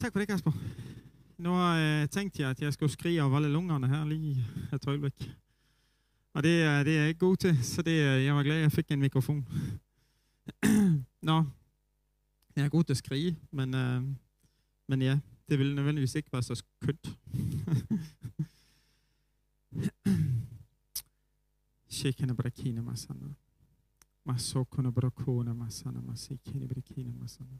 Tak for det, Kasper. Nu øh, tænkte jeg, at jeg skulle skrige over alle lungerne her lige et øjeblik. Og det, er, det er jeg ikke god til, så det, er- jeg var glad, at jeg fik en mikrofon. Nå, jeg er god til at skrige, men, øh, men ja, det ville nødvendigvis ikke være så kønt. Shekene brakine masana. Masokone brakone masana. Masikene brakine masana.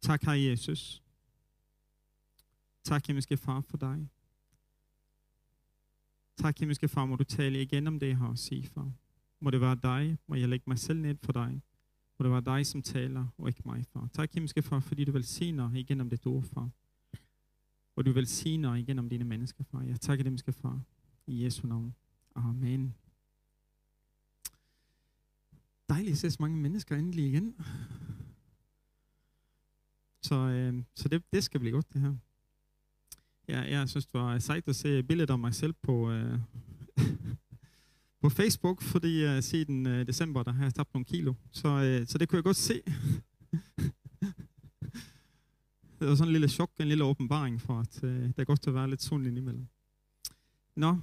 Tak, Herre Jesus. Tak, himmelske far, for dig. Tak, himmelske far, må du tale igen om det, jeg har at sige, far. Må det være dig, må jeg lægge mig selv ned for dig. Må det være dig, som taler, og ikke mig, far. Tak, himmelske far, fordi du velsigner igennem det ord, far. Og du velsigner igennem dine mennesker, far. Jeg takker dem, skal far. I Jesu navn. Amen. Dejligt at se så mange mennesker endelig igen. Så, øh, så det, det skal blive godt, det her. Ja, jeg synes, det var sejt at se billedet af mig selv på, øh, på Facebook, fordi øh, siden øh, december, der har jeg tabt nogle kilo. Så, øh, så det kunne jeg godt se. det var sådan en lille chok, en lille åbenbaring for, at øh, det er godt at være lidt sund indimellem. Nå,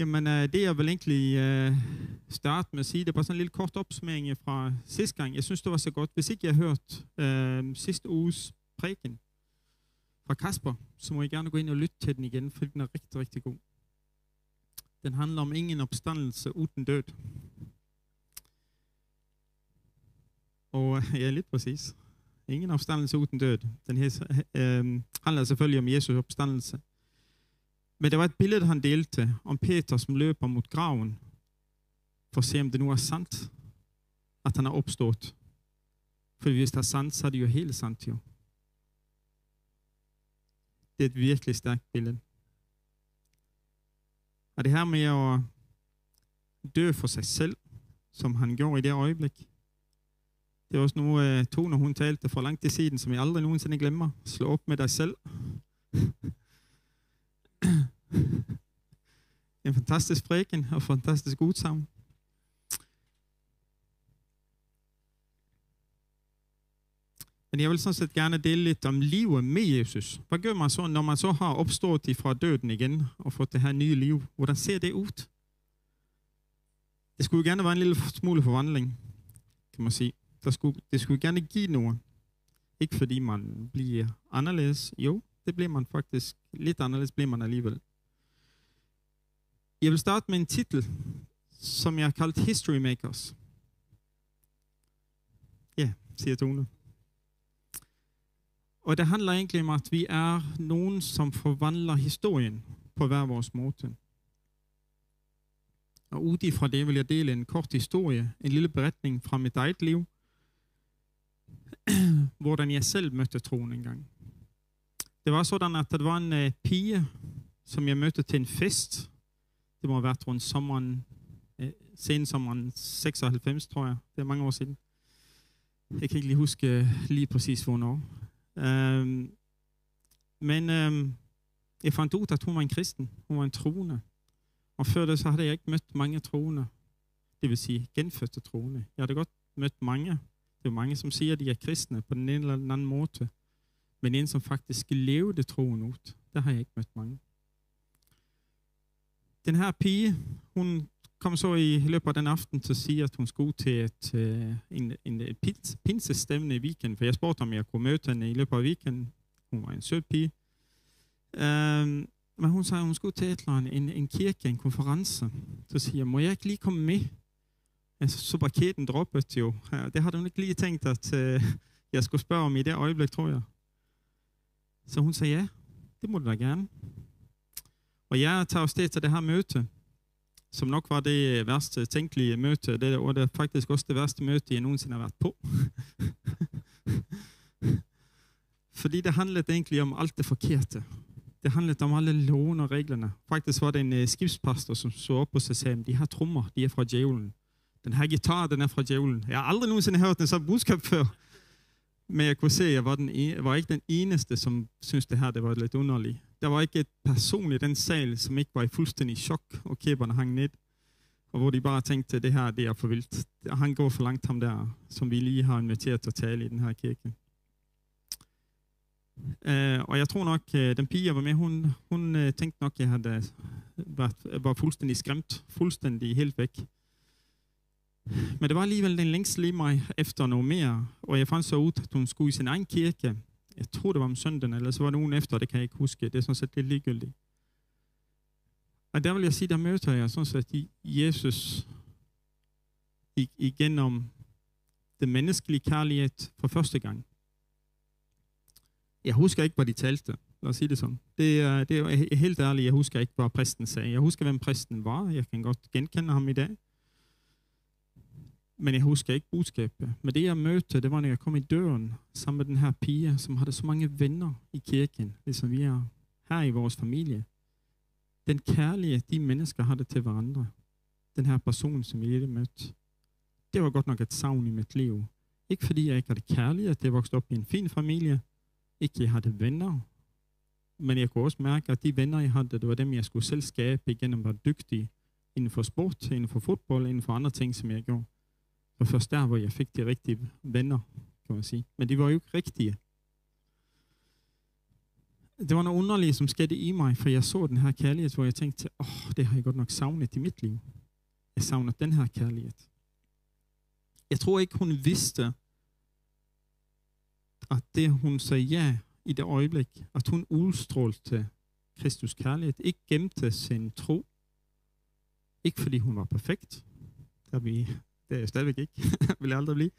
jamen øh, det jeg vil egentlig øh, starte med at sige, det var sådan en lille kort opsummering fra sidste gang. Jeg synes, det var så godt. Hvis ikke jeg har hørt øh, sidste uges prædiken fra Kasper, så må I gerne gå ind og lytte til den igen, for den er rigtig, rigtig god. Den handler om ingen opstandelse uden død. Og øh, ja, lidt præcis. Ingen opstandelse uden død. Den her, øh, øh handler selvfølgelig om Jesu opstandelse. Men det var et billede, han delte om Peter, som løber mod graven, for at se, om det nu er sandt, at han er opstået. For hvis det er sandt, så er det jo helt sandt jo. Det er et virkelig stærkt billede. Og det her med at dø for sig selv, som han gjorde i det øjeblik, det er også nu, uh, Tone, hun talte for langt til siden, som jeg aldrig nogensinde glemmer. Slå op med dig selv. en fantastisk prædiken og fantastisk udsagn. Men jeg vil sådan set gerne dele lidt om livet med Jesus. Hvad gør man så, når man så har opstået fra døden igen og fået det her nye liv? Hvordan ser det ud? Det skulle jo gerne være en lille smule forvandling, kan man sige. Der skulle, det skulle gerne give noget. Ikke fordi man bliver anderledes. Jo, det bliver man faktisk. Lidt anderledes bliver man alligevel. Jeg vil starte med en titel, som jeg har kaldt History Makers. Ja, siger Tone. Og det handler egentlig om, at vi er nogen, som forvandler historien på hver vores måde. Og ud fra det vil jeg dele en kort historie, en lille beretning fra mit eget liv, hvordan jeg selv mødte troen engang. Det var sådan, at der var en uh, pige, som jeg mødte til en fest. Det må have været rundt sommeren, øh, uh, sensommeren 96, tror jeg. Det er mange år siden. Jeg kan ikke lige huske uh, lige præcis, hvornår. Øhm, men øhm, jeg fandt ud, at hun var en kristen. Hun var en troende. Og før det, så havde jeg ikke mødt mange troende. Det vil sige genfødte troende. Jeg havde godt mødt mange. Det er mange, som siger, at de er kristne på den ene eller den anden måde. Men en, som faktisk levede troen ud, der har jeg ikke mødt mange. Den her pige, hun kom så i løbet af den aften til at sige, at hun skulle til et, uh, en, en, et pins, pinsestævne i weekend, for jeg spurgte, om jeg kunne møde hende i løbet af weekenden. Hun var en sød pige. Um, men hun sagde, at hun skulle til et eller andet, en, en kirke, en konference. Så siger jeg, må jeg ikke lige komme med? Altså, så raketen droppet jo. Det havde hun ikke lige tænkt, at uh, jeg skulle spørge om i det øjeblik, tror jeg. Så hun sagde, ja, det må du da gerne. Og jeg tager afsted til det her møte, som nok var det værste tænkelige møte. Det var det faktisk også det værste møte, jeg nogensinde har været på. Fordi det handlede egentlig om alt det forkerte. Det handlede om alle loven og reglerne. Faktisk var det en øh, skibspastor, som så op og så sagde, de her trommer, de er fra djævlen. Den her guitar, den er fra djævlen. Jeg har aldrig nogensinde hørt en sådan budskab før. Men jeg kunne se, at jeg var, den e- var ikke den eneste, som syntes det her det var lidt underligt. Der var ikke et person i den sal, som ikke var i fuldstændig chok, og kæberne hang ned. Og hvor de bare tænkte, det her det er for vildt. Han går for langt ham der, som vi lige har inviteret til at tale i den her kirke. Uh, og jeg tror nok, uh, den pige, jeg var med, hun, hun uh, tænkte nok, jeg havde været, var fuldstændig skræmt. Fuldstændig helt væk. Men det var alligevel den længsel i mig efter noget mere. Og jeg fandt så ud, at hun skulle i sin egen kirke. Jeg tror, det var om søndagen, eller så var det ugen efter, det kan jeg ikke huske. Det er sådan set lidt ligegyldigt. Og der vil jeg sige, der møder jeg sådan set Jesus igennem det menneskelige kærlighed for første gang. Jeg husker ikke, hvor de talte. Lad os sige det sådan. Det er, det er helt ærligt, jeg husker ikke, hvad præsten sagde. Jeg husker, hvem præsten var. Jeg kan godt genkende ham i dag. Men jeg husker ikke budskabet. Men det, jeg mødte, det var, når jeg kom i døren sammen med den her pige, som havde så mange venner i kirken, ligesom vi er her i vores familie. Den kærlige, de mennesker havde til hverandre. Den her person, som jeg lige mødte. Det var godt nok et savn i mit liv. Ikke fordi jeg ikke havde kærlighed, at jeg voksede op i en fin familie. Ikke jeg havde venner. Men jeg kunne også mærke, at de venner, jeg havde, det var dem, jeg skulle selv skabe igennem at være dygtig inden for sport, inden for fodbold, inden for andre ting, som jeg gjorde var først der, hvor jeg fik de rigtige venner, kan man sige. Men de var jo ikke rigtige. Det var noget underligt, som skete i mig, for jeg så den her kærlighed, hvor jeg tænkte, åh, oh, det har jeg godt nok savnet i mit liv. Jeg savner den her kærlighed. Jeg tror ikke, hun vidste, at det, hun sagde ja i det øjeblik, at hun udstrålte Kristus kærlighed, ikke gemte sin tro. Ikke fordi hun var perfekt. Der vi, det er jeg stadigvæk ikke. vil jeg aldrig blive.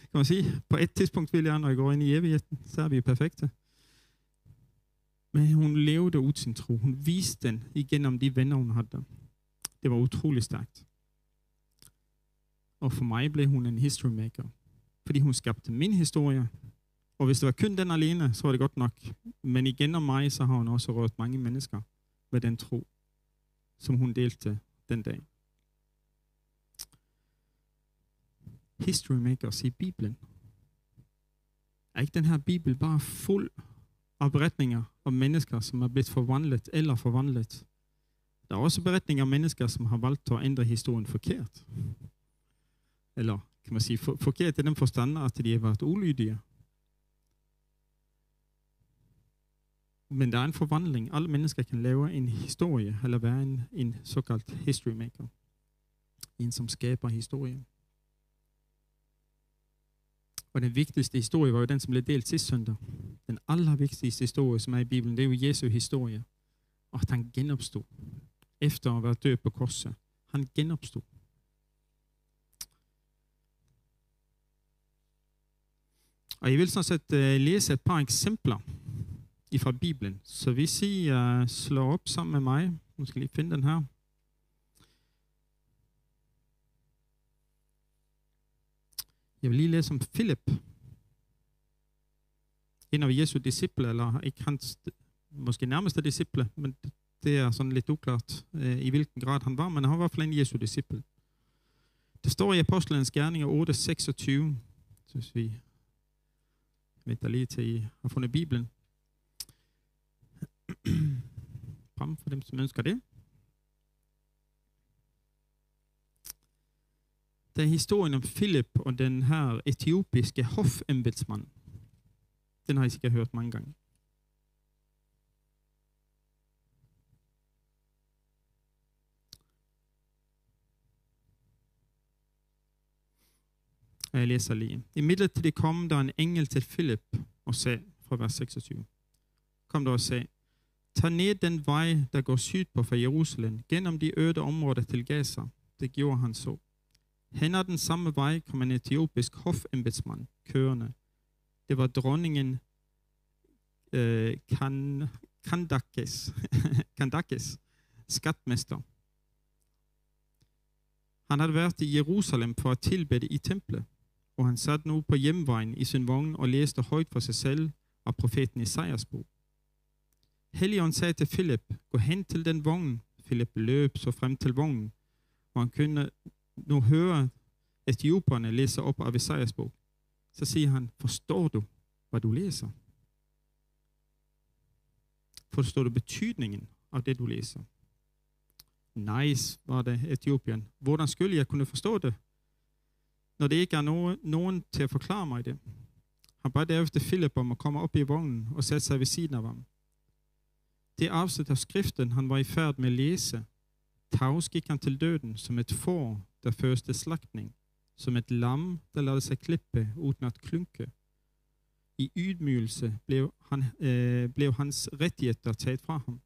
Kan man sige. På et tidspunkt vil jeg, når jeg går ind i evigheden, så er vi perfekte. Men hun levede ud sin tro. Hun viste den igennem de venner, hun havde. Det var utrolig stærkt. Og for mig blev hun en history maker. Fordi hun skabte min historie. Og hvis det var kun den alene, så var det godt nok. Men igennem mig, så har hun også rørt mange mennesker med den tro, som hun delte den dag. History makers i Bibelen. Er ikke den her Bibel bare fuld af beretninger om mennesker, som er blevet forvandlet eller forvandlet? Der er også beretninger om mennesker, som har valgt at ændre historien forkert eller kan man sige, for, forkert i den forstand, at de har været ulydige. Men der er en forvandling. Alle mennesker kan lave en historie, eller være en, en såkaldt history maker. En, som skaber historien. Og den vigtigste historie var jo den, som blev delt sidste søndag. Den allervigtigste historie, som er i Bibelen, det er jo Jesu historie. Og at han genopstod. Efter at være død på korset. Han genopstod. Og jeg vil sådan set uh, læse et par eksempler fra Bibelen. Så hvis I uh, slår op sammen med mig, nu skal lige finde den her. Jeg vil lige læse om Philip. En af Jesu disciple, eller ikke hans måske nærmeste disciple, men det er sådan lidt uklart, øh, i hvilken grad han var, men han var i hvert fald en Jesu disciple. Det står i Apostlenes Gerninger 8:26, synes vi venter lige til I har fundet Bibelen. Frem for dem, som ønsker det. Det er historien om Philip og den her etiopiske hofembedsmand. Den har I sikkert hørt mange gange. Jeg læser lige. I midlertid kom der en engel til Philip og sagde, fra vers 26, kom der og sagde, tag ned den vej, der går sydpå fra Jerusalem, gennem de øde områder til Gaza. Det gjorde han så. Hen ad den samme vej kom en etiopisk hofembedsmand kørende. Det var dronningen øh, kan, Kandakes, Kandakes, skatmester. Han havde været i Jerusalem for at tilbede i templet og han sad nu på hjemvejen i sin vogn og læste højt for sig selv af profeten Isaias bog. Helion sagde til Philip, gå hen til den vogn. Philip løb så frem til vognen, og han kunne nu hører etioperne læser op af Isaias bog. Så siger han, forstår du, hvad du læser? Forstår du betydningen af det, du læser? Nice, var det Etiopien. Hvordan skulle jeg kunne forstå det? når det ikke er nogen, nogen til at forklare mig det. Han bad derefter Philip om at komme op i vognen og sætte sig ved siden af ham. Det afsnit af skriften, han var i færd med at læse, tavs gik han til døden som et får, der føres til slagtning, som et lam, der lader sig klippe uden at klynke. I ydmygelse blev, han, øh, blev hans rettigheder taget fra ham.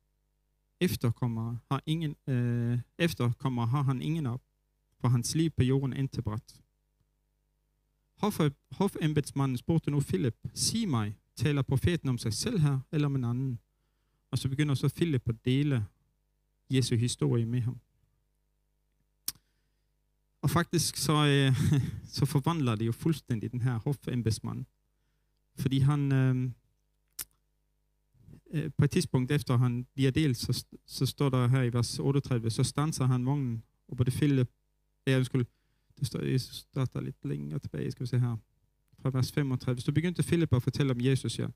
Efterkommer har, ingen, eh, øh, efterkommer har han ingen op, for hans liv på jorden endte bræt. Hof, hofembedsmanden spurgte nu Philip, sig mig, taler profeten om sig selv her, eller om en anden? Og så begynder så Philip at dele Jesu historie med ham. Og faktisk så, øh, så forvandler det jo fuldstændig den her hofembedsmand. Fordi han øh, øh, på et tidspunkt efter han bliver delt, så, så står der her i vers 38, så stanser han vognen, og på det fælde, ja, undskyld, det står, jeg starter lidt længere tilbage, skal vi se her, fra vers 35. Så begyndte Philip at fortælle om Jesus, ja.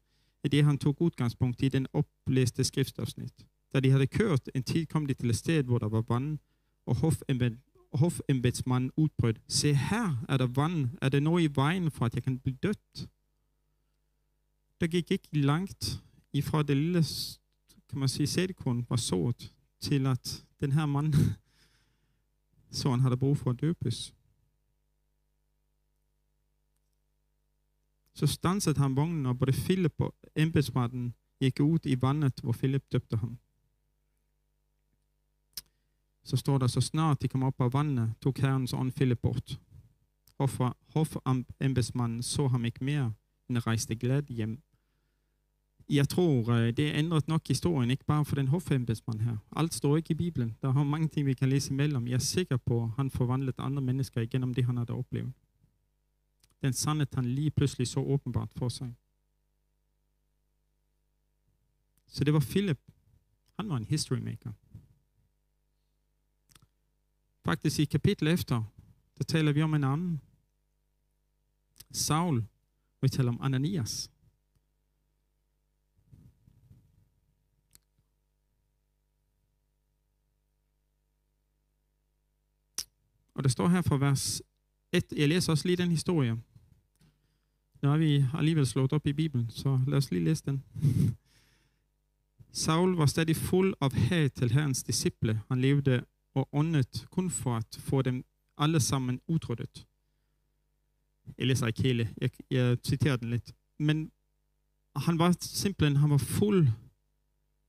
I det han tog udgangspunkt i den oplæste skriftafsnit. Da de havde kørt en tid, kom de til et sted, hvor der var vand, og hofembedsmanden udbrød, se her er der vand, er der noget i vejen for, at jeg kan blive dødt? Der gik ikke langt ifra det lille, kan man sige, sædekorn var sået, til at den her mand, så han havde brug for at døbes. Så stansede han vognen, og både Philip og embedsmanden gik ud i vandet, hvor Philip døbte ham. Så står der, så snart de kom op af vandet, tog herrens ånd Philip bort. Hofembedsmanden så ham ikke mere, men rejste glad hjem. Jeg tror, eh, det er ændret nok historien, ikke bare for den hofembedsmand her. Alt står ikke i Bibelen. Der har mange ting, vi kan læse imellem. Jeg er sikker på, at han forvandlede andre mennesker igennem det, han havde oplevet den sandhed han lige pludselig så åbenbart for sig. Så det var Philip. Han var en history maker. Faktisk i kapitel efter, der taler vi om en anden. Saul. og Vi taler om Ananias. Og det står her fra vers 1. Jeg læser også lige den historie. Nu har vi alligevel slået op i Bibelen, så lad os lige læse den. Saul var stadig fuld af had til herrens disciple. Han levede og åndet kun for at få dem alle sammen utryddet. Jeg læser ikke hele, jeg, jeg citerer den lidt. Men han var simpelthen han var fuld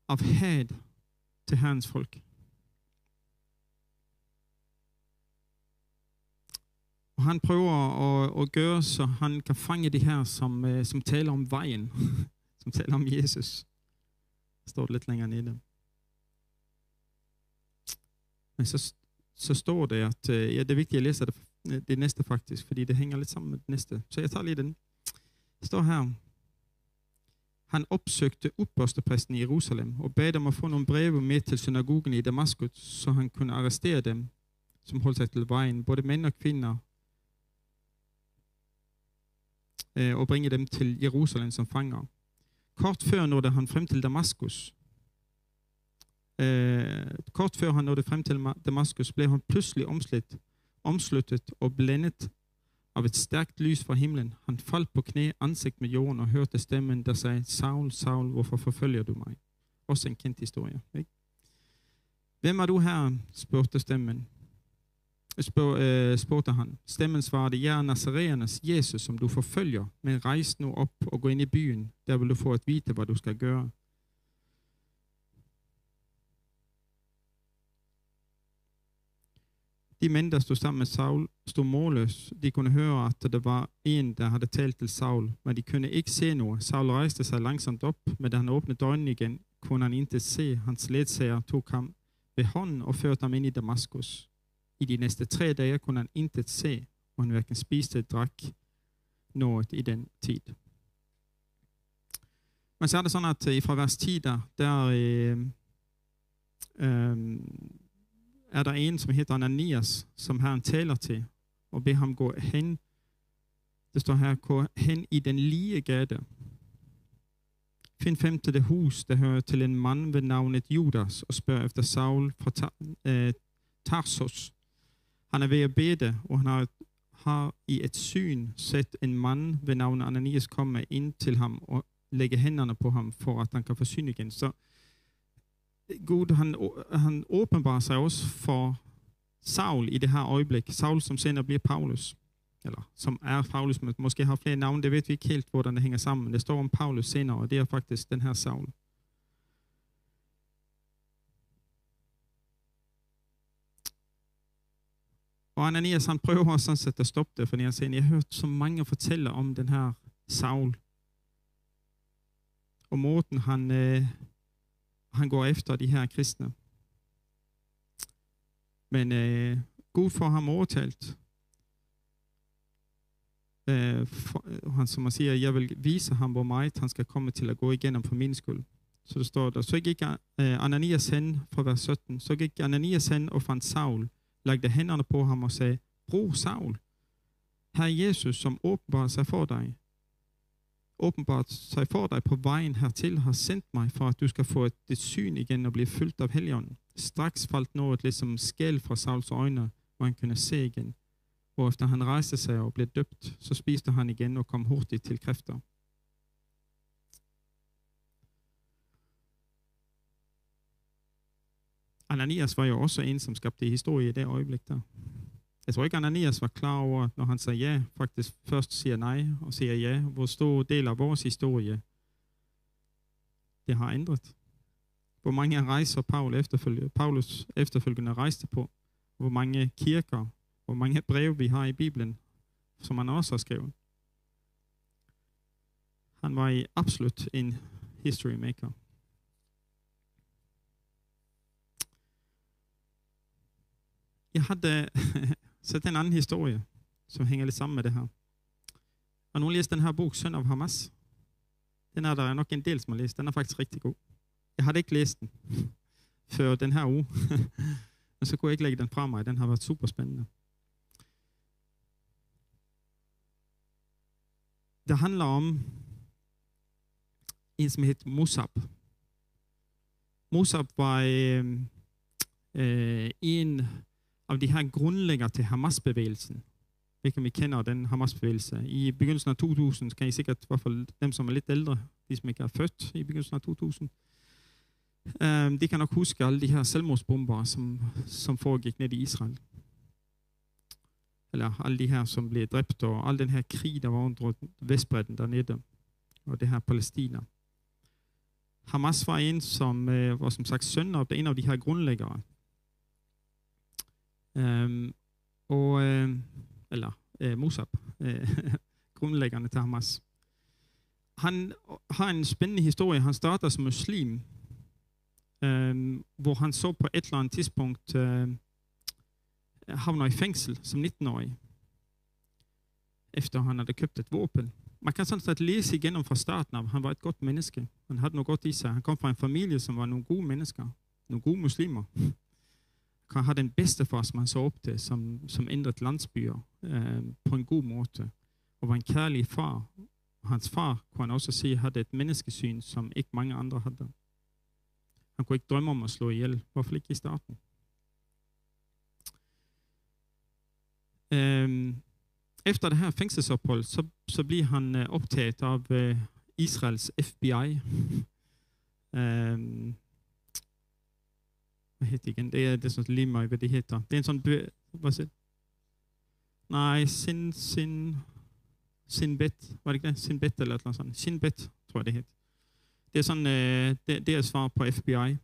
af had til herrens folk. Og han prøver at, at gøre, så han kan fange det her, som, øh, som taler om vejen, som taler om Jesus. Det står lidt længere nede. Men så, så står det, at øh, ja, det er vigtigt at læse det, øh, det næste faktisk, fordi det hænger lidt sammen med det næste. Så jeg tager lige den. Det står her. Han opsøgte upposterpræsten i Jerusalem og bad dem at få nogle breve med til synagogen i Damaskus, så han kunne arrestere dem, som holdt sig til vejen, både mænd og kvinder, øh, og bringe dem til Jerusalem som fanger. Kort før nåede han frem til Damaskus. Øh, kort før han nåede frem til Damaskus, blev han pludselig omslut, omsluttet og blændet av et stærkt lys fra himlen. Han faldt på knæ, ansigt med jorden og hørte stemmen, der sagde, Saul, Saul, hvorfor forfølger du mig? Også en kendt historie. Ikke? Hvem er du her? spurgte stemmen spør, øh, spurgte han. Stemmen svarede, jeg er Nazareernes Jesus, som du forfølger, men rejs nu op og gå ind i byen. Der vil du få at vide, hvad du skal gøre. De mænd, der stod sammen med Saul, stod målløs. De kunne høre, at der var en, der havde talt til Saul, men de kunne ikke se noget. Saul rejste sig langsomt op, men da han åbnede øjnene igen, kunne han ikke se. Hans ledsager tog ham ved hånden og førte ham ind i Damaskus. I de næste tre dage kunne han intet se, og han hverken spiste, drak noget i den tid. Men så er det sådan, at fra vers 10 der, der øh, eh, øh, ehm, er der en, som hedder Ananias, som Herren taler til, og beder ham gå hen, det står her, gå hen i den lige gade. Find frem til det hus, der hører til en mand ved navnet Judas, og spørg efter Saul fra øh, Tarsus. Han er ved at bede, og han har, har i et syn set en mand ved navn Ananias komme ind til ham og lægge hænderne på ham, for at han kan få syn igen. Så Gud, han, han åbenbarer sig også for Saul i det her øjeblik. Saul, som senere bliver Paulus. Eller som er Paulus, men måske har flere navne. Det ved vi ikke helt, hvordan det hænger sammen. Men det står om Paulus senere, og det er faktisk den her Saul. Og Ananias han prøver sådan set at stoppe det, fordi han siger, jeg har hørt så mange fortælle om den her Saul. Og Morten, han, øh, han går efter de her kristne. Men øh, Gud får ham overtalt. Øh, for, øh, han, som man siger, jeg vil vise ham, hvor meget han skal komme til at gå igennem for min skyld. Så det står der, så gik øh, Ananias hen, fra vers 17, så gik Ananias hen og fandt Saul, lagde hænderne på ham og sagde, brug Saul, her Jesus, som åbenbarer sig for dig, åbenbart sig for dig på vejen hertil, har sendt mig for, at du skal få et, et syn igen og blive fyldt af helgen. Straks faldt noget ligesom skæl fra Sauls øjne, hvor han kunne se igen. Og efter han rejste sig og blev døbt, så spiste han igen og kom hurtigt til kræfter. Ananias var jo også en, som skabte historie i det øjeblik der. Jeg tror ikke, Ananias var klar over, når han sagde ja, faktisk først siger nej og siger ja, hvor stor del af vores historie det har ændret. Hvor mange rejser Paul efterfølge, Paulus efterfølgende rejste på. Hvor mange kirker, hvor mange breve vi har i Bibelen, som han også har skrevet. Han var i absolut en history maker. Jeg havde Så er en anden historie, som hænger lidt sammen med det her. Og nogen læst den her bog, Søn af Hamas? Den er der nok en del, som har læst. Den er faktisk rigtig god. Jeg har ikke læst den før den her uge. Men så kunne jeg ikke lægge den fra mig. Den har været super spændende. Det handler om en, som hedder Musab. Musab var øh, øh, en af de her grundlægger til Hamas-bevægelsen. hvilken vi kender den Hamas-bevægelse. I begyndelsen af 2000, kan I sikkert, i hvert fald dem, som er lidt ældre, de som ikke er født i begyndelsen af 2000, um, eh, de kan nok huske alle de her selvmordsbomber, som, som foregik ned i Israel. Eller alle de her, som blev dræbt, og al den her krig, der var under Vestbredden dernede, og det her Palæstina. Hamas var en, som uh, var som sagt søn af en af de her grundlæggere Um, og, øhm, eller uh, Mosab, uh, grundlæggerne til Hamas. Han har en spændende historie. Han starter som muslim, um, hvor han så på et eller andet tidspunkt uh, havner i fængsel som 19-årig, efter han havde købt et våben. Man kan sådan set læse igennem fra starten af, han var et godt menneske. Han havde noget godt i sig. Han kom fra en familie, som var nogle gode mennesker. Nogle gode muslimer har den bedste far, som han så op til, som, som ændrede landsbyer øh, på en god måde, og var en kærlig far. Hans far, kunne han også sige, havde et menneskesyn, som ikke mange andre havde. Han kunne ikke drømme om at slå ihjel, i hvert ikke i starten. Um, ehm, efter det her fængselsophold, så, så bliver han eh, øh, optaget af uh, eh, Israels FBI. um, ehm, hvad hedder det igen? Det er, det er sådan lige mig, hvad det hedder. Det er en sådan, hvad siger Nej, sin, sin, sin bet, var det ikke det? Sin bet eller noget sådan. Sin bet, tror jeg det hedder. Det er sådan, øh, det, det er svar på FBI.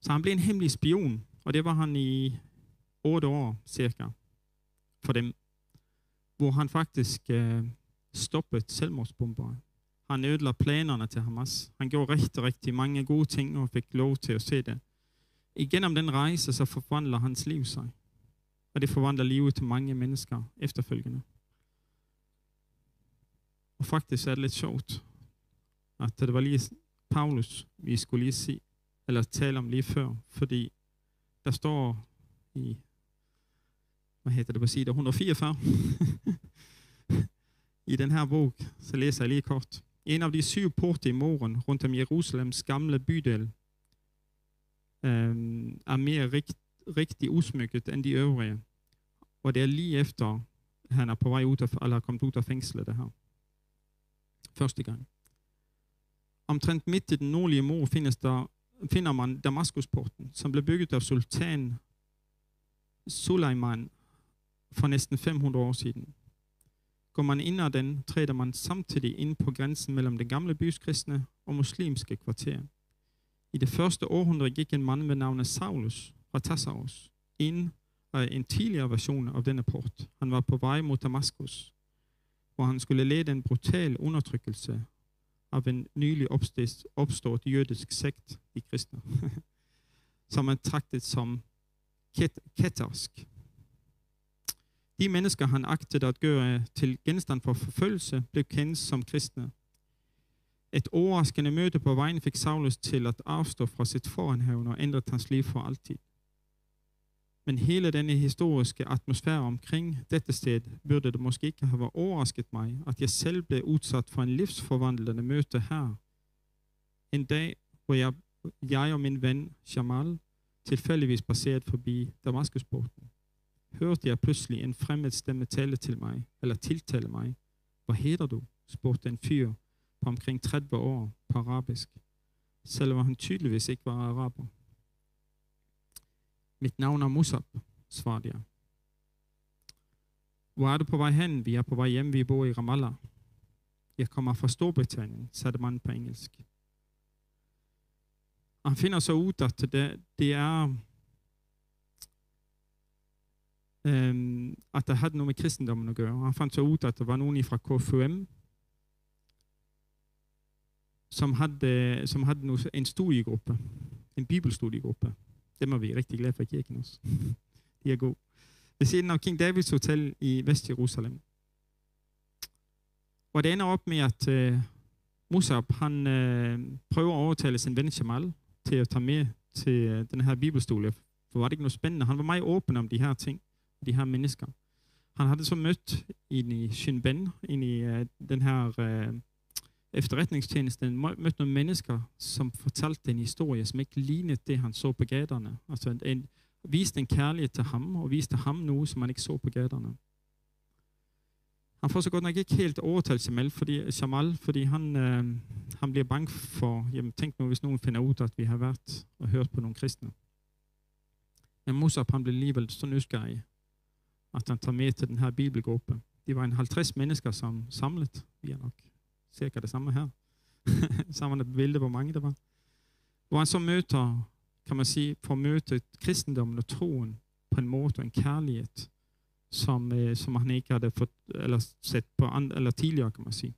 Så han blev en hemmelig spion, og det var han i otte år cirka for dem, hvor han faktisk øh, stoppede selvmordsbomber. Han ødelagde planerne til Hamas. Han gjorde rigtig, rigtig mange gode ting og fik lov til at se det. Igennem den rejse, så forvandler hans liv sig. Og det forvandler livet til mange mennesker efterfølgende. Og faktisk er det lidt sjovt, at det var lige Paulus, vi skulle lige se, eller tale om lige før, fordi der står i, hvad hedder det på side 144, i den her bog, så læser jeg lige kort. En af de syv porte i moren rundt om Jerusalems gamle bydel Øhm, er mere rigt, rigtig usmykket end de øvrige. Og det er lige efter han er på vej ud af, eller er kommet ud af fængslet det her. Første gang. Omtrent midt i den nordlige mor findes der, finder man Damaskusporten, som blev bygget af sultan Suleiman for næsten 500 år siden. Går man ind ad den, træder man samtidig ind på grænsen mellem det gamle bys kristne og muslimske kvarter. I det første århundrede gik en mand med navnet Saulus fra Tassaus ind af en tidligere version af denne port. Han var på vej mod Damaskus, hvor han skulle lede en brutal undertrykkelse af en nylig opstået, opstået jødisk sekt, de kristne, som er traktet som ket ketersk. De mennesker, han agtede at gøre til genstand for forfølgelse, blev kendt som kristne. Et overraskende møde på vejen fik Saulus til at afstå fra sit foranhavn og ændre hans liv for altid. Men hele denne historiske atmosfære omkring dette sted burde det måske ikke have overrasket mig, at jeg selv blev udsat for en livsforvandlende møte her. En dag, hvor jeg, jeg og min ven Jamal tilfældigvis passeret forbi Damaskusporten, hørte jeg pludselig en fremmed stemme tale til mig, eller tiltale mig. Hvad hedder du? spurgte en fyr på omkring 30 år på arabisk, selvom han tydeligvis ikke var araber. Mit navn er Musab, svarede jeg. Hvor er du på vej hen? Vi er på vej hjem, vi bor i Ramallah. Jeg kommer fra Storbritannien, sagde manden på engelsk. Og han finder så ud, at det, det er, øhm, at det havde noget med kristendommen at gøre. Han fandt så ud, at der var nogen fra KFUM, som havde, som havde en studiegruppe, en bibelstudiegruppe. Dem er vi rigtig glade for i kirken også. De er gode. Ved siden af King Davids Hotel i Vest-Jerusalem. Og det ender op med, at uh, Musab, han uh, prøver at overtale sin ven Jamal til at tage med til uh, den her bibelstudie. For var det ikke noget spændende? Han var meget åben om de her ting, de her mennesker. Han havde så mødt ind i Shin ind i uh, den her uh, efterretningstjenesten mødte nogle mennesker, som fortalte en historie, som ikke lignede det, han så på gaderne. Altså en, en, viste en kærlighed til ham, og viste ham noget, som man ikke så på gaderne. Han får så godt nok ikke helt overtalt Jamal, fordi, Jamal, fordi han, øh, han bliver bange for, jamen tænk nu, hvis nogen finder ud, at vi har været og hørt på nogle kristne. Men Musab, han blev alligevel så nysgerrig, at han tager med til den her bibelgruppe. De var en 50 mennesker, som samlet, vi er nok cirka det samme her. Samme bilde, hvor mange det var. Hvor han så møter, kan man sige, får møte kristendommen og troen på en måde og en kærlighed, som, øh, som han ikke havde fået, eller set på andre, eller tidligere, kan man sige.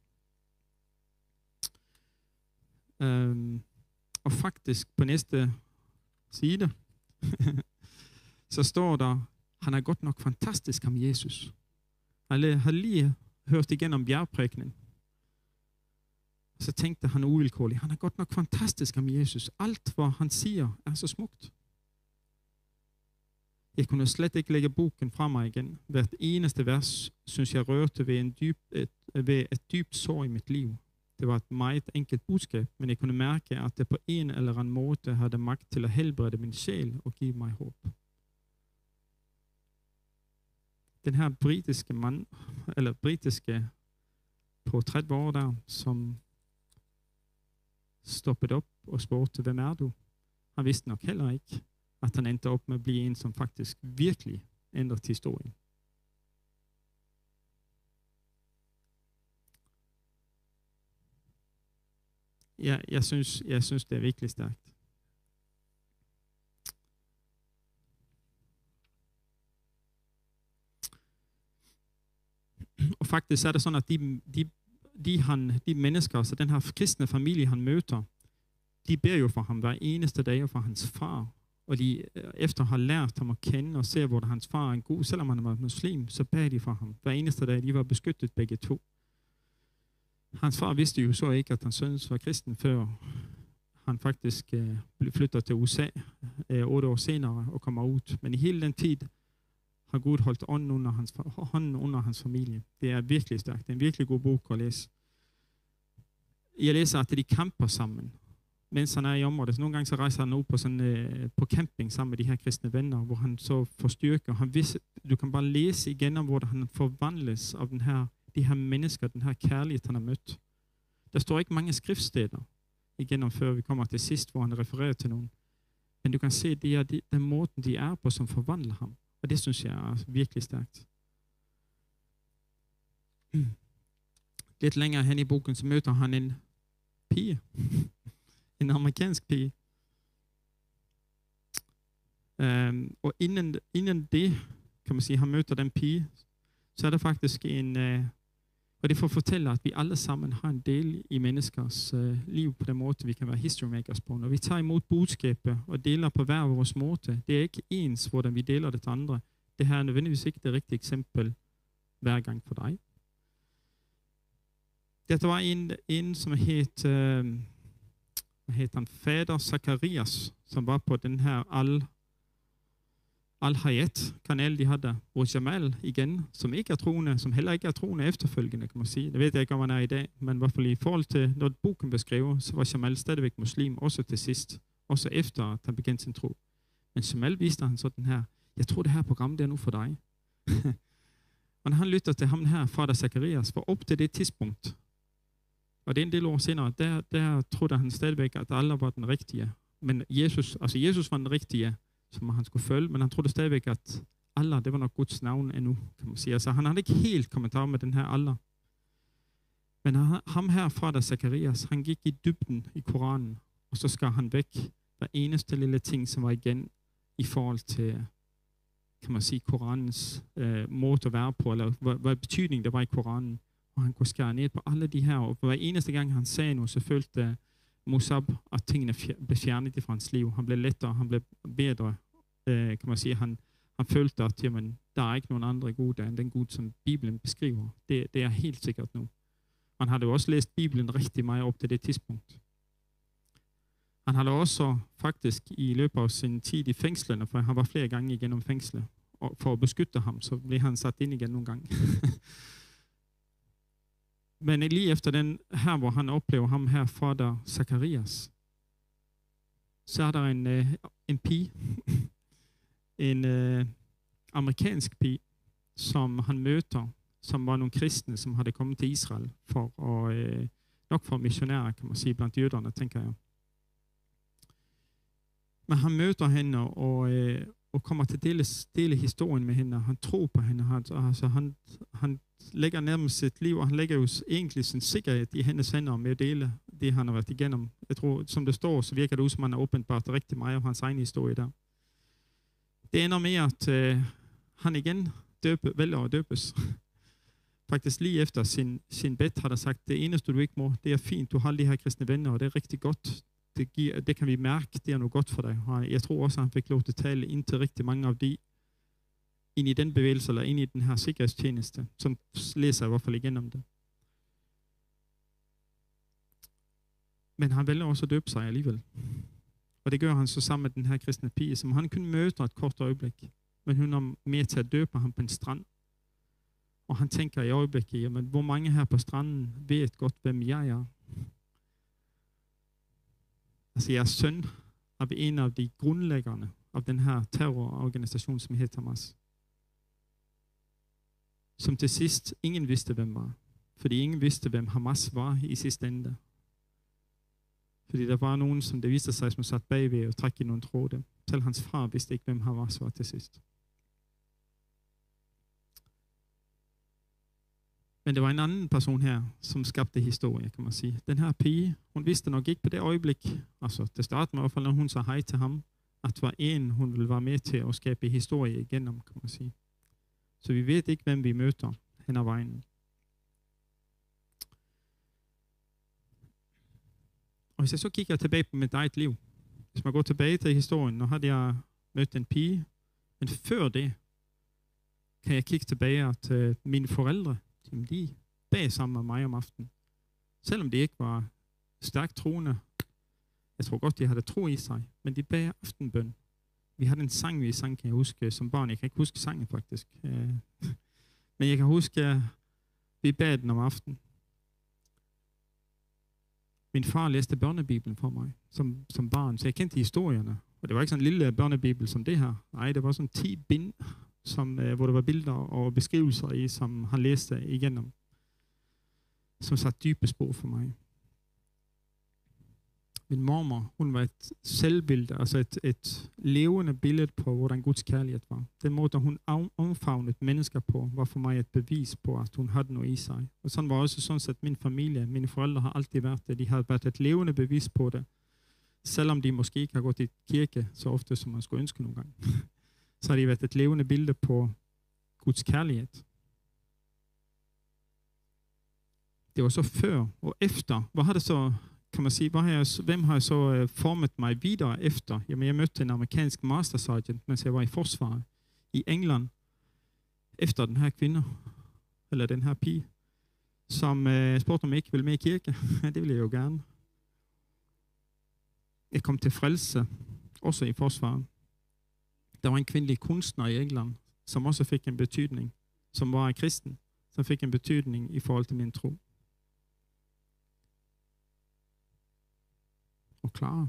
Um, og faktisk på næste side, så står der, han er godt nok fantastisk om Jesus. Jeg har lige hørt igen om bjergprækningen. Så tænkte han uvilkårligt, han er godt nok fantastisk om Jesus. Alt, hvad han siger, er så smukt. Jeg kunne slet ikke lægge boken fra mig igen. Hvert eneste vers, synes jeg, rørte ved, en dyb, et, ved et dybt sår i mit liv. Det var et meget enkelt budskab, men jeg kunne mærke, at det på en eller anden måde havde magt til at helbrede min sjæl og give mig håb. Den her britiske mand, eller britiske på 30 år der, som stoppet op og spurgte, hvem er du? Han vidste nok heller ikke, at han endte op med at blive en, som faktisk virkelig ændrede historien. Ja, jeg, synes, jeg synes, det er virkelig stærkt. Og faktisk er det sådan, at de, de de, han, de mennesker, så den her kristne familie, han møter, de beder jo for ham hver eneste dag og for hans far. Og de øh, efter har lært ham at kende og ser, hvor hans far er en god, selvom han var muslim, så beder de for ham hver eneste dag. De var beskyttet begge to. Hans far vidste jo så ikke, at hans søn var kristen, før han faktisk øh, blev flyttet til USA øh, otte år senere og kommer ud. Men i hele den tid har Gud holdt ånden under hans, hånden under hans familie. Det er virkelig stærkt. Det er en virkelig god bog at læse. Jeg læser, at de kamper sammen. mens han er i området. Så nogle gange så rejser han ud på, sådan, øh, på camping sammen med de her kristne venner, hvor han så får styrke. Og han vidste, du kan bare læse igen om, hvor han forvandles af den her, de her mennesker, den her kærlighed, han har mødt. Der står ikke mange skriftsteder igennem, før vi kommer til sidst, hvor han refererer til nogen. Men du kan se, det er de, den måde, de er på, som forvandler ham. Og det synes jeg er virkelig stærkt. Lidt længere hen i boken, så møder han en pige. en amerikansk pige. Um, og inden, inden det, kan man sige, han møder den pige, så er der faktisk en, uh, og det får fortælle, at vi alle sammen har en del i menneskers uh, liv på den måde, vi kan være history makers på. Når vi tager imod budskabet og deler på hver vores måde, det er ikke ens, hvordan vi deler det til andre. Det her er nødvendigvis ikke det rigtige eksempel hver gang for dig. Dette var en, en som hed, uh, øh, hvad hed han, fader Zacharias, som var på den her Al Al-Hayat-kanal, de havde, hvor Jamal igen, som ikke er troende, som heller ikke er troende efterfølgende, kan man sige. Det ved jeg ikke, om han er i dag, men i hvert fald i forhold til, når boken beskriver, så var Jamal stadigvæk muslim, også til sidst, også efter at han begyndte sin tro. Men Jamal viste han sådan her, jeg tror det her program, det er nu for dig. og når han lytter til ham her, fader Zacharias, for op til det tidspunkt, og det er en del år senere, der, der troede han stadigvæk, at alle var den rigtige. Men Jesus, altså Jesus var den rigtige, som han skulle følge, men han troede stadigvæk, at Allah, det var nok Guds navn endnu, kan man sige. Altså, han havde ikke helt kommentar med den her Allah. Men han, ham her fra der Zacharias, han gik i dybden i Koranen, og så skar han væk hver eneste lille ting, som var igen i forhold til, kan man sige, Koranens øh, måde at være på, eller hvad, hvad betydning der var i Koranen. Og han kunne skære ned på alle de her, og hver eneste gang han sagde noget, så følte Musab, at tingene blev fjernet fra hans liv. Han blev lettere, han blev bedre, øh, kan man sige. Han, han følte, at jamen, der er ikke nogen andre gode end den Gud, som Bibelen beskriver. Det, det er helt sikkert nu. Han havde jo også læst Bibelen rigtig meget op til det tidspunkt. Han havde også faktisk i løbet af sin tid i fængslerne, for han var flere gange igennem fængslet, og for at beskytte ham, så blev han sat ind igen nogle gange. Men lige efter den her, hvor han oplever ham her, fader Zacharias, så er der en, øh, en pige, en øh, amerikansk pige, som han møder, som var nogle kristne, som havde kommet til Israel for at, øh, nok for missionærer, kan man sige, blandt jøderne, tænker jeg. Men han møder hende og, øh, og kommer til at dele, dele historien med hende. Han tror på hende. Han, altså, han, han lægger nærmest sit liv, og han lægger jo egentlig sin sikkerhed i hendes hænder med at dele det, han har været igennem. Jeg tror, som det står, så virker det ud, som han har åbenbart rigtig meget af hans egen historie der. Det ender med, at øh, han igen døbe, vælger at døbes. Faktisk lige efter sin, sin bed har der sagt, det eneste du ikke må, det er fint, du har de her kristne venner, og det er rigtig godt. Det, giver, det kan vi mærke, det er noget godt for dig. Og jeg tror også, at han fik lov til at tale ind til rigtig mange af de ind i den bevægelse, eller ind i den her sikkerhedstjeneste. som læser i hvert fald igennem det. Men han vælger også at døbe sig alligevel. Og det gør han så sammen med den her kristne pige, som han kun møder et kort øjeblik. Men hun er med til at døbe ham på en strand. Og han tænker i øjeblikket, jamen, hvor mange her på stranden ved godt, hvem jeg er? Altså, jeres søn er en af de grundlæggerne af den her terrororganisation, som hedder Hamas som til sidst ingen vidste, hvem var. Fordi ingen vidste, hvem Hamas var i sidste ende. Fordi der var nogen, som det viste sig, som satte bagved og trak i nogle tråde. Selv hans far vidste ikke, hvem Hamas var til sidst. Men det var en anden person her, som skabte historie, kan man sige. Den her pige, hun vidste nok ikke på det øjeblik, altså det startede med i hvert fald, når hun sagde hej til ham, at det var en, hun ville være med til at skabe historie igennem, kan man sige. Så vi ved ikke, hvem vi møder hen ad vejen. Og hvis jeg så kigger tilbage på mit eget liv, hvis man går tilbage til historien, nu havde jeg mødt en pige, men før det, kan jeg kigge tilbage, at mine forældre, de bag sammen med mig om aftenen. Selvom de ikke var stærkt troende, jeg tror godt, de havde tro i sig, men de bag aftenbøn. Vi har en sang, vi sang, kan jeg huske, som barn. Jeg kan ikke huske sangen faktisk. Øh, men jeg kan huske, at vi bad den om aftenen. Min far læste børnebibelen for mig som, som barn, så jeg kendte historierne. Og det var ikke sådan en lille øh, børnebibel som det her. Nej, det var sådan 10 bind, som, øh, hvor der var billeder og beskrivelser i, som han læste igennem. Som satte dybe spor for mig. Min mormor, hun var et selvbillede, altså et, et levende billede på, hvordan Guds kærlighed var. Den måde, hun omfavnede mennesker på, var for mig et bevis på, at hun havde noget i sig. Og sådan var også sådan at min familie, mine forældre har altid været det. De har været et levende bevis på det. Selvom de måske ikke har gået i kirke så ofte, som man skulle ønske nogle gange. så har de været et levende billede på Guds kærlighed. Det var så før og efter. Hvad har det så kan man sige, hvad har jeg, hvem har så øh, formet mig videre efter? Jamen, jeg mødte en amerikansk master sergeant, mens jeg var i forsvaret i England, efter den her kvinde, eller den her pige, som øh, spurgte, om jeg ikke ville med i kirke. ja, det ville jeg jo gerne. Jeg kom til frelse, også i forsvaret. Der var en kvindelig kunstner i England, som også fik en betydning, som var kristen, som fik en betydning i forhold til min tro. Og Clara,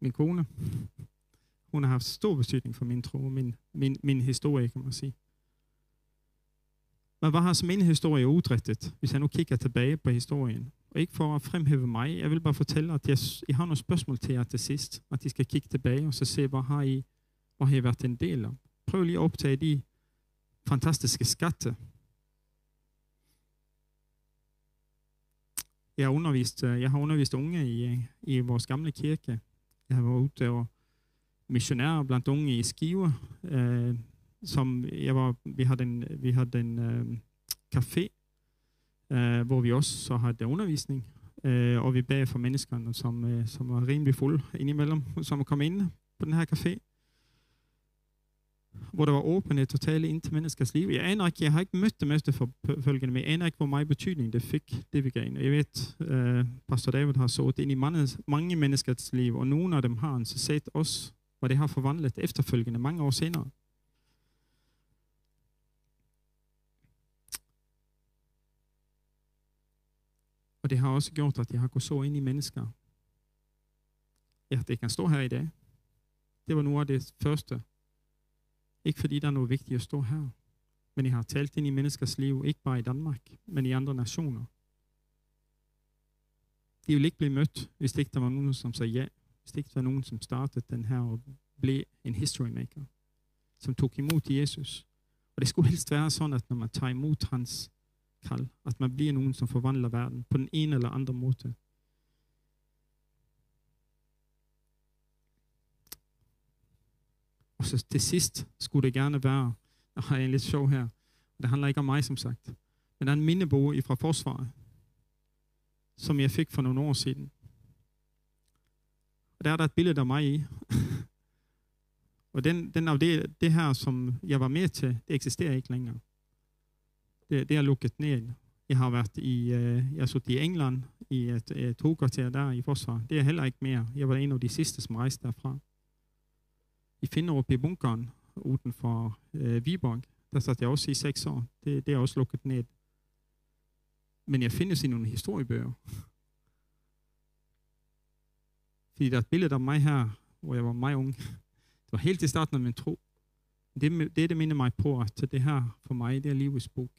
min kone. Hun har haft stor betydning for min tro, min, min, min historie, kan man sige. Men hvad har så min historie udrettet, hvis jeg nu kigger tilbage på historien? Og ikke for at fremhæve mig, jeg vil bare fortælle, at jeg, jeg har nogle spørgsmål til jer til sidst, at I skal kigge tilbage og så se, hvad har I, hvad har I været en del af? Prøv lige at optage de fantastiske skatte, Jeg har undervist, øh, jeg har undervist unge i, øh, i vores gamle kirke. Jeg har været ude og missionær blandt unge i Skive. Øh, som jeg var, vi havde en, vi havde en øh, café, øh, hvor vi også så havde undervisning. Øh, og vi bad for menneskerne, som, øh, som var rimelig fulde indimellem, som kom ind på den her café hvor der var åbenhed totalt ind til menneskers liv. Jeg aner ikke, jeg har ikke mødt dem efterfølgende, men jeg aner ikke, hvor meget betydning det fik, det vi gav. Jeg ved, uh, Pastor David har sået ind i mange, mange menneskers liv, og nogle af dem har han så set os, hvor det har forvandlet efterfølgende mange år senere. Og det har også gjort, at jeg har gået så ind i mennesker. Ja, det kan stå her i dag. Det var noget af det første, ikke fordi der er noget vigtigt at stå her, men I har talt ind i menneskers liv, ikke bare i Danmark, men i andre nationer. De ville ikke blive mødt, hvis ikke der var nogen, som sagde ja. Hvis ikke der var nogen, som startede den her og blev en history maker. Som tog imod Jesus. Og det skulle helst være sådan, at når man tager imod hans kald, at man bliver nogen, som forvandler verden på den ene eller anden måde. Og så til sidst skulle det gerne være, jeg har en lidt sjov her, det handler ikke om mig som sagt, men der er en mindebog fra forsvaret, som jeg fik for nogle år siden. Og der er der et billede af mig i. og den, den af det, det her, som jeg var med til, det eksisterer ikke længere. Det, det er lukket ned. Jeg har været i, øh, jeg har i England i et, et togkvarter der i forsvar. Det er heller ikke mere. Jeg var en af de sidste, som rejste derfra i Finderup i bunkeren uden for øh, Viborg. Der satte jeg også i seks år. Det, det er også lukket ned. Men jeg findes i nogle historiebøger. Fordi der er et billede af mig her, hvor jeg var meget ung. Det var helt i starten af min tro. Det, det, det minder mig på, at det her for mig, det er livets bog.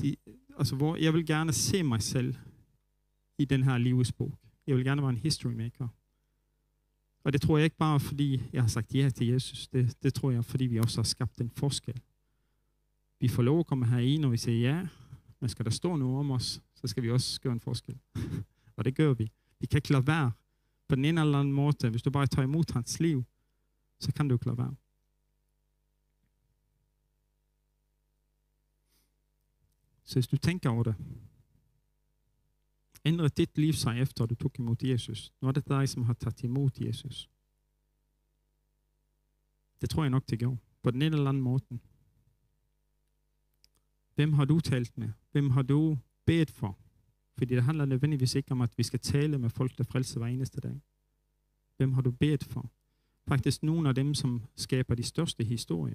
De, altså, hvor jeg vil gerne se mig selv i den her livets bog. Jeg vil gerne være en history maker. Og det tror jeg ikke bare, fordi jeg har sagt ja til Jesus. Det, det tror jeg, fordi vi også har skabt en forskel. Vi får lov at komme her i, når vi siger ja, men skal der stå noget om os, så skal vi også gøre en forskel. og det gør vi. Vi kan ikke lade være på den ene eller anden måde. Hvis du bare tager imod hans liv, så kan du ikke lade være. Så hvis du tænker over det, ændrede dit liv sig efter, du tog imod Jesus? Nu er det dig, som har taget imod Jesus. Det tror jeg nok, det gjorde. På den ene eller anden måde. Hvem har du talt med? Hvem har du bedt for? Fordi det handler nødvendigvis ikke om, at vi skal tale med folk, der frelser hver eneste dag. Hvem har du bedt for? Faktisk nogle af dem, som skaber de største historier.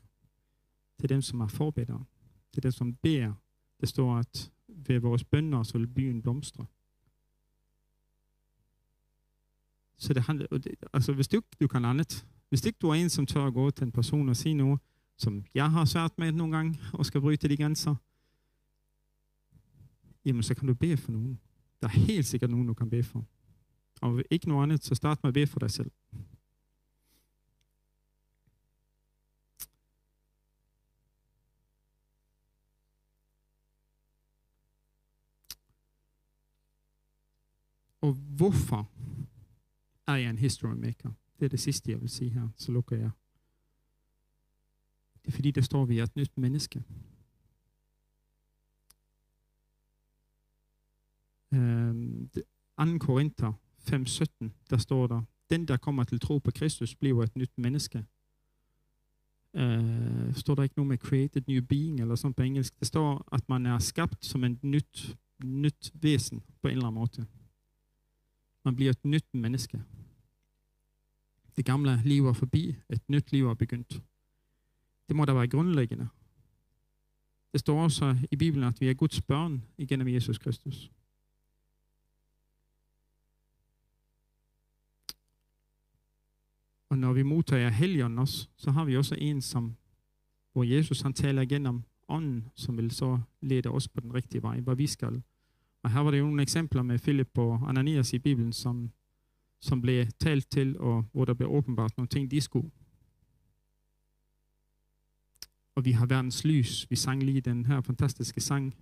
Det er dem, som er forbedere. Det er dem, som beder. Det står, at ved vores bønder, så vil byen blomstre. Så det handler, og det, altså hvis du ikke du kan andet, hvis ikke du er en, som tør at gå til en person og sige noget, som jeg har svært med nogle gange, og skal bryde de grænser, jamen så kan du bede for nogen. Der er helt sikkert nogen, du kan bede for. Og ikke noget andet, så start med at bede for dig selv. Og hvorfor er jeg en history maker? Det er det sidste, jeg vil sige her. Så lukker jeg. Det er fordi, der står, vi er et nyt menneske. Øhm, 2. Korinther 5.17, der står der, den der kommer til tro på Kristus, bliver et nyt menneske. Øh, står der ikke noget med created new being eller sådan på engelsk. Det står, at man er skabt som et nyt, nyt væsen på en eller anden måde. Man bliver et nyt menneske. Det gamle liv er forbi, et nyt liv er begyndt. Det må da være grundlæggende. Det står også i Bibelen, at vi er Guds børn igennem Jesus Kristus. Og når vi modtager helgen også, så har vi også en, som, hvor Jesus han taler igennem ånden, som vil så lede os på den rigtige vej, hvor vi skal. Og her var det jo nogle eksempler med Philip og Ananias i Bibelen, som, som blev talt til, og hvor der blev åbenbart nogle ting, de skulle. Og vi har verdens lys. Vi sang lige den her fantastiske sang,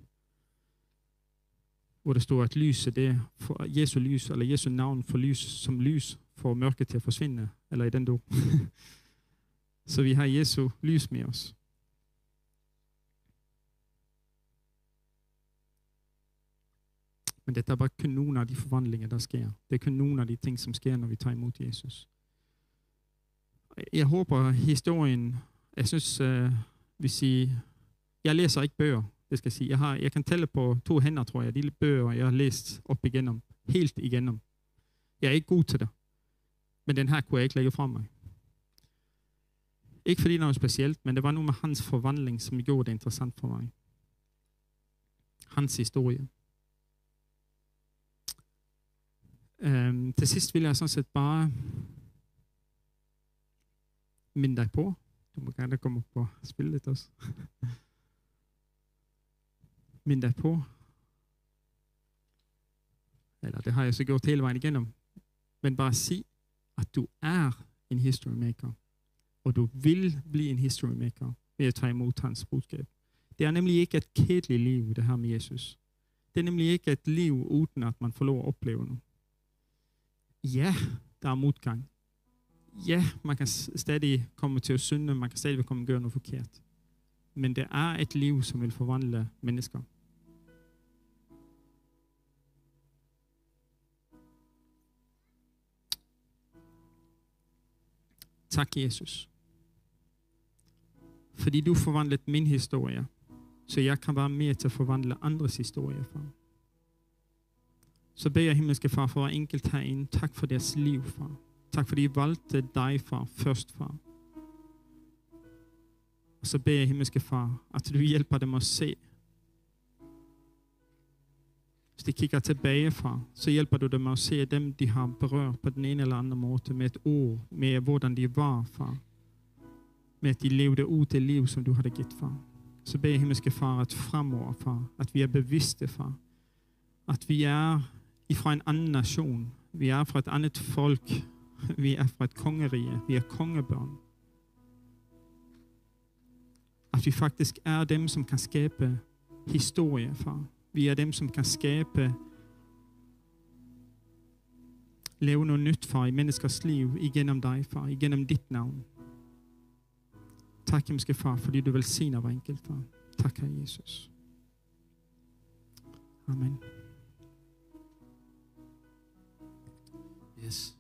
hvor der står, at lyset det for Jesu lys, eller Jesu navn for lys som lys, får mørket til at forsvinde, eller i den do. Så vi har Jesu lys med os. Men dette er bare kun nogle af de forvandlinger, der sker. Det er kun nogle af de ting, som sker, når vi tager imod Jesus. Jeg håber, historien, jeg synes, uh, vi siger, jeg læser ikke bøger, det skal jeg sige. Jeg, har, jeg kan tælle på to hænder, tror jeg, de bøger, jeg har læst op igennem, helt igennem. Jeg er ikke god til det. Men den her kunne jeg ikke lægge fra mig. Ikke fordi noget specielt, men det var noget med hans forvandling, som gjorde det interessant for mig. Hans historie. Øhm, til sidst vil jeg sådan set bare minde dig på. Du må gerne komme op og spille lidt også. minde dig på. Eller det har jeg så gjort hele vejen igennem. Men bare sig, at du er en history maker. Og du vil blive en history maker ved at tage imod hans budskab. Det er nemlig ikke et kedeligt liv, det her med Jesus. Det er nemlig ikke et liv, uden at man får lov at opleve noget. Ja, der er modgang. Ja, man kan stadig komme til at synde, man kan stadig komme og gøre noget forkert. Men det er et liv, som vil forvandle mennesker. Tak, Jesus. Fordi du forvandlede min historie, så jeg kan være med til at forvandle andres historier far. Så beder jeg himmelske far for hver enkelt herinde. Tak for deres liv, far. Tak fordi de valgte dig, far, først, far. Og så beder jeg himmelske far, at du hjælper dem at se, hvis de kigger tilbage far, så hjælper du dem at se dem, de har berørt på den ene eller anden måde, med et ord, med hvordan de var, far. Med at de levede ud det liv, som du havde givet, far. Så beder jeg himmelske far, at fremover, far, at vi er bevidste, far. At vi er fra en anden nation. Vi er fra et andet folk. Vi er fra et kongerige. Vi er kongebørn. At vi faktisk er dem, som kan skabe historie, far. Vi er dem, som kan skabe leve noget nyt, far, i menneskers liv, igennem dig, far, igennem dit navn. Tak, himmelske far, fordi du velsigner hver enkelt, far. Tak, herre Jesus. Amen. Yes.